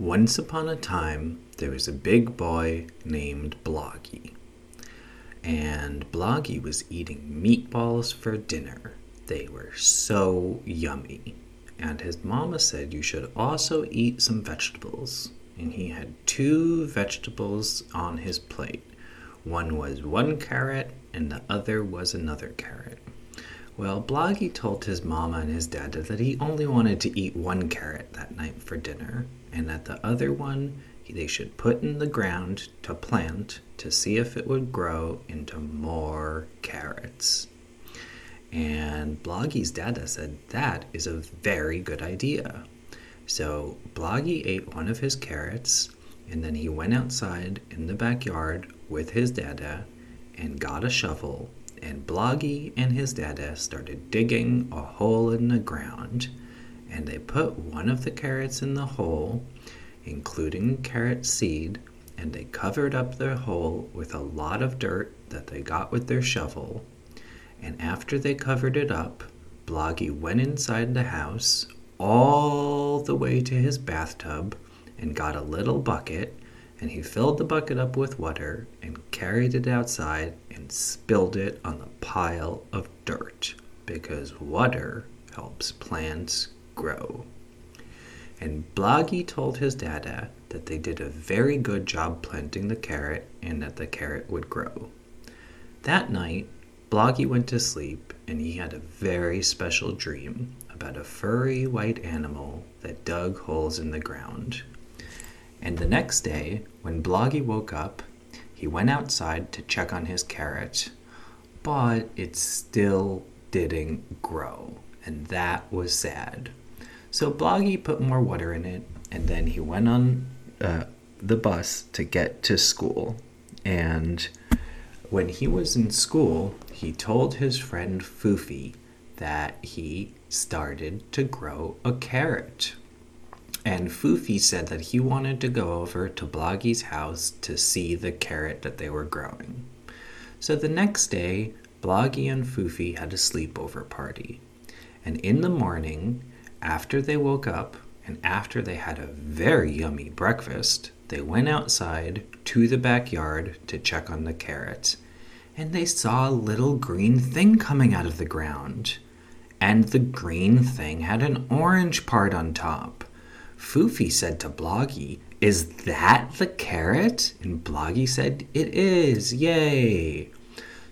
Once upon a time, there was a big boy named Bloggy. And Bloggy was eating meatballs for dinner. They were so yummy. And his mama said you should also eat some vegetables. And he had two vegetables on his plate. One was one carrot, and the other was another carrot. Well, Bloggy told his mama and his dad that he only wanted to eat one carrot that night for dinner, and that the other one they should put in the ground to plant to see if it would grow into more carrots. And Bloggy's dada said that is a very good idea. So Bloggy ate one of his carrots, and then he went outside in the backyard with his dada and got a shovel and Bloggy and his dada started digging a hole in the ground, and they put one of the carrots in the hole, including carrot seed, and they covered up their hole with a lot of dirt that they got with their shovel. And after they covered it up, Bloggy went inside the house all the way to his bathtub and got a little bucket and he filled the bucket up with water and carried it outside and spilled it on the pile of dirt because water helps plants grow. And Bloggy told his dada that they did a very good job planting the carrot and that the carrot would grow. That night, Bloggy went to sleep and he had a very special dream about a furry white animal that dug holes in the ground and the next day, when Bloggy woke up, he went outside to check on his carrot, but it still didn't grow, and that was sad. So Bloggy put more water in it, and then he went on uh, the bus to get to school. And when he was in school, he told his friend Foofy that he started to grow a carrot. And Foofy said that he wanted to go over to Bloggy's house to see the carrot that they were growing. So the next day, Bloggy and Foofy had a sleepover party. And in the morning, after they woke up and after they had a very yummy breakfast, they went outside to the backyard to check on the carrot. And they saw a little green thing coming out of the ground. And the green thing had an orange part on top. Foofy said to Bloggy, Is that the carrot? And Bloggy said, It is, yay!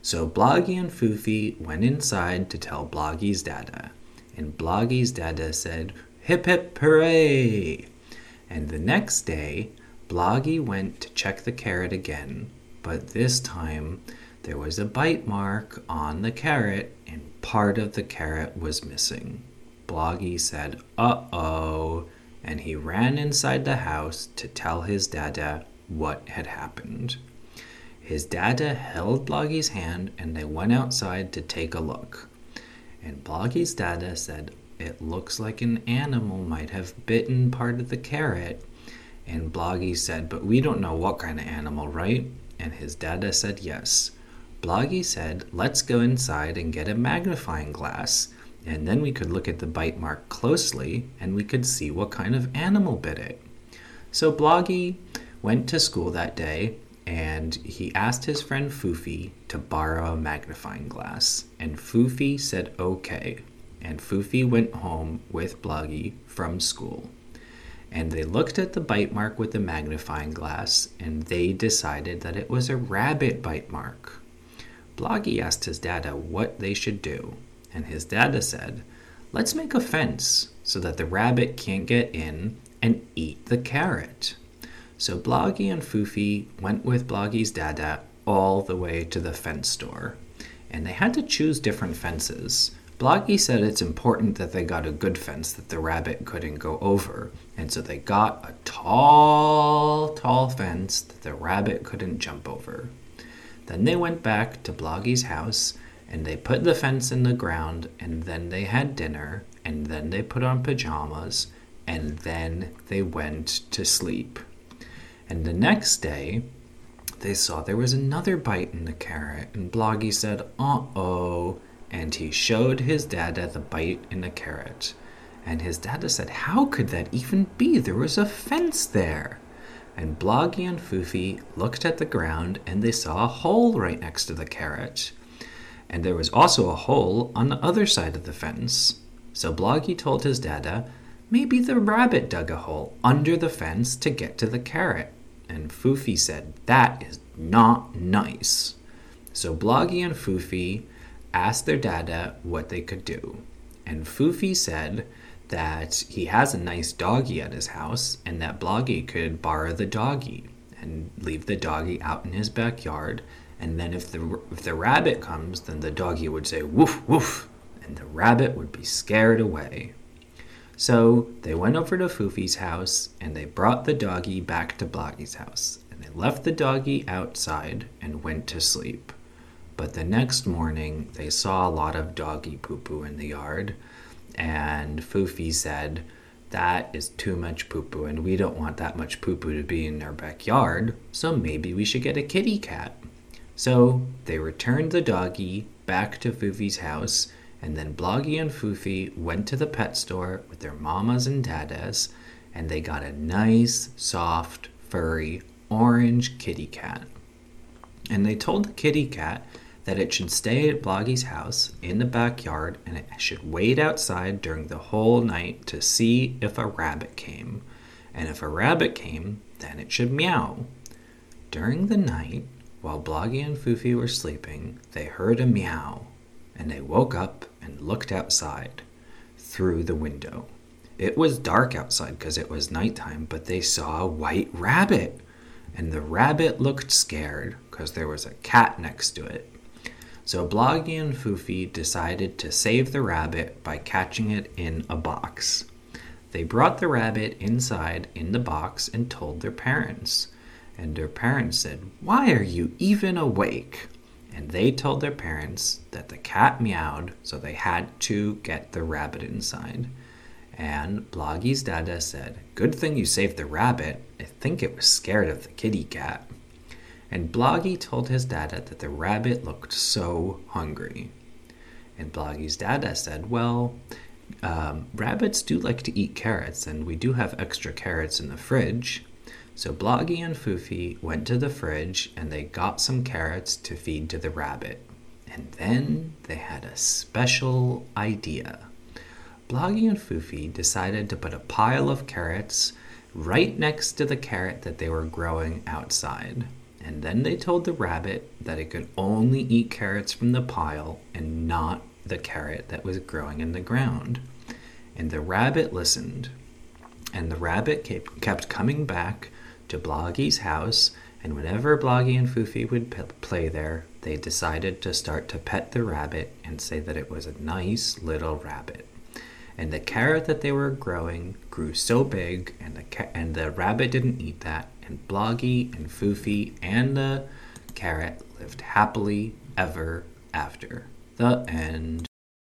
So Bloggy and Foofy went inside to tell Bloggy's dada. And Bloggy's dada said, Hip hip hooray! And the next day, Bloggy went to check the carrot again, but this time there was a bite mark on the carrot and part of the carrot was missing. Bloggy said, Uh oh and he ran inside the house to tell his dada what had happened. His dada held Bloggy's hand and they went outside to take a look. And Bloggy's dada said, It looks like an animal might have bitten part of the carrot. And Bloggy said, But we don't know what kind of animal, right? And his dada said, Yes. Bloggy said, Let's go inside and get a magnifying glass and then we could look at the bite mark closely and we could see what kind of animal bit it. So Bloggy went to school that day and he asked his friend Foofy to borrow a magnifying glass. And Foofy said okay. And Foofy went home with Bloggy from school. And they looked at the bite mark with the magnifying glass and they decided that it was a rabbit bite mark. Bloggy asked his dada what they should do and his dada said, Let's make a fence so that the rabbit can't get in and eat the carrot. So Bloggy and Foofy went with Bloggy's dada all the way to the fence store, and they had to choose different fences. Bloggy said it's important that they got a good fence that the rabbit couldn't go over, and so they got a tall, tall fence that the rabbit couldn't jump over. Then they went back to Bloggy's house and they put the fence in the ground and then they had dinner and then they put on pajamas and then they went to sleep. And the next day, they saw there was another bite in the carrot, and Bloggy said, Uh oh, and he showed his dada the bite in the carrot. And his dada said, How could that even be? There was a fence there. And Bloggy and Foofy looked at the ground and they saw a hole right next to the carrot. And there was also a hole on the other side of the fence. So Bloggy told his dada, Maybe the rabbit dug a hole under the fence to get to the carrot. And Foofy said, That is not nice. So Bloggy and Foofy asked their dada what they could do. And Foofy said that he has a nice doggy at his house and that Bloggy could borrow the doggy and leave the doggy out in his backyard. And then if the, if the rabbit comes, then the doggy would say, woof, woof, and the rabbit would be scared away. So they went over to Foofy's house and they brought the doggy back to Bloggy's house. And they left the doggy outside and went to sleep. But the next morning, they saw a lot of doggy poo poo in the yard, and Foofy said, That is too much poo poo, and we don't want that much poo poo to be in our backyard, so maybe we should get a kitty cat. So they returned the doggy back to Foofy's house, and then Bloggy and Foofy went to the pet store with their mamas and dadas, and they got a nice, soft, furry, orange kitty cat. And they told the kitty cat that it should stay at Bloggy's house in the backyard and it should wait outside during the whole night to see if a rabbit came. And if a rabbit came, then it should meow. During the night, while Bloggy and Foofy were sleeping, they heard a meow and they woke up and looked outside through the window. It was dark outside because it was nighttime, but they saw a white rabbit. And the rabbit looked scared because there was a cat next to it. So Bloggy and Foofy decided to save the rabbit by catching it in a box. They brought the rabbit inside in the box and told their parents. And their parents said, Why are you even awake? They told their parents that the cat meowed, so they had to get the rabbit inside. And Bloggy's dada said, Good thing you saved the rabbit. I think it was scared of the kitty cat and Bloggy told his dada that the rabbit looked so hungry. And Bloggy's dada said, Well, um, rabbits do like to eat carrots, and we do have extra carrots in the fridge. So Bloggy and Foofy went to the fridge and they got some carrots to feed to the rabbit. And then they had a special idea. Bloggy and Foofy decided to put a pile of carrots right next to the carrot that they were growing outside. And then they told the rabbit that it could only eat carrots from the pile and not the carrot that was growing in the ground. And the rabbit listened. And the rabbit kept coming back to Bloggy's house. And whenever Bloggy and Foofy would p- play there, they decided to start to pet the rabbit and say that it was a nice little rabbit. And the carrot that they were growing grew so big, and the ca- and the rabbit didn't eat that, and Bloggy and Foofy and the carrot lived happily ever after. The end.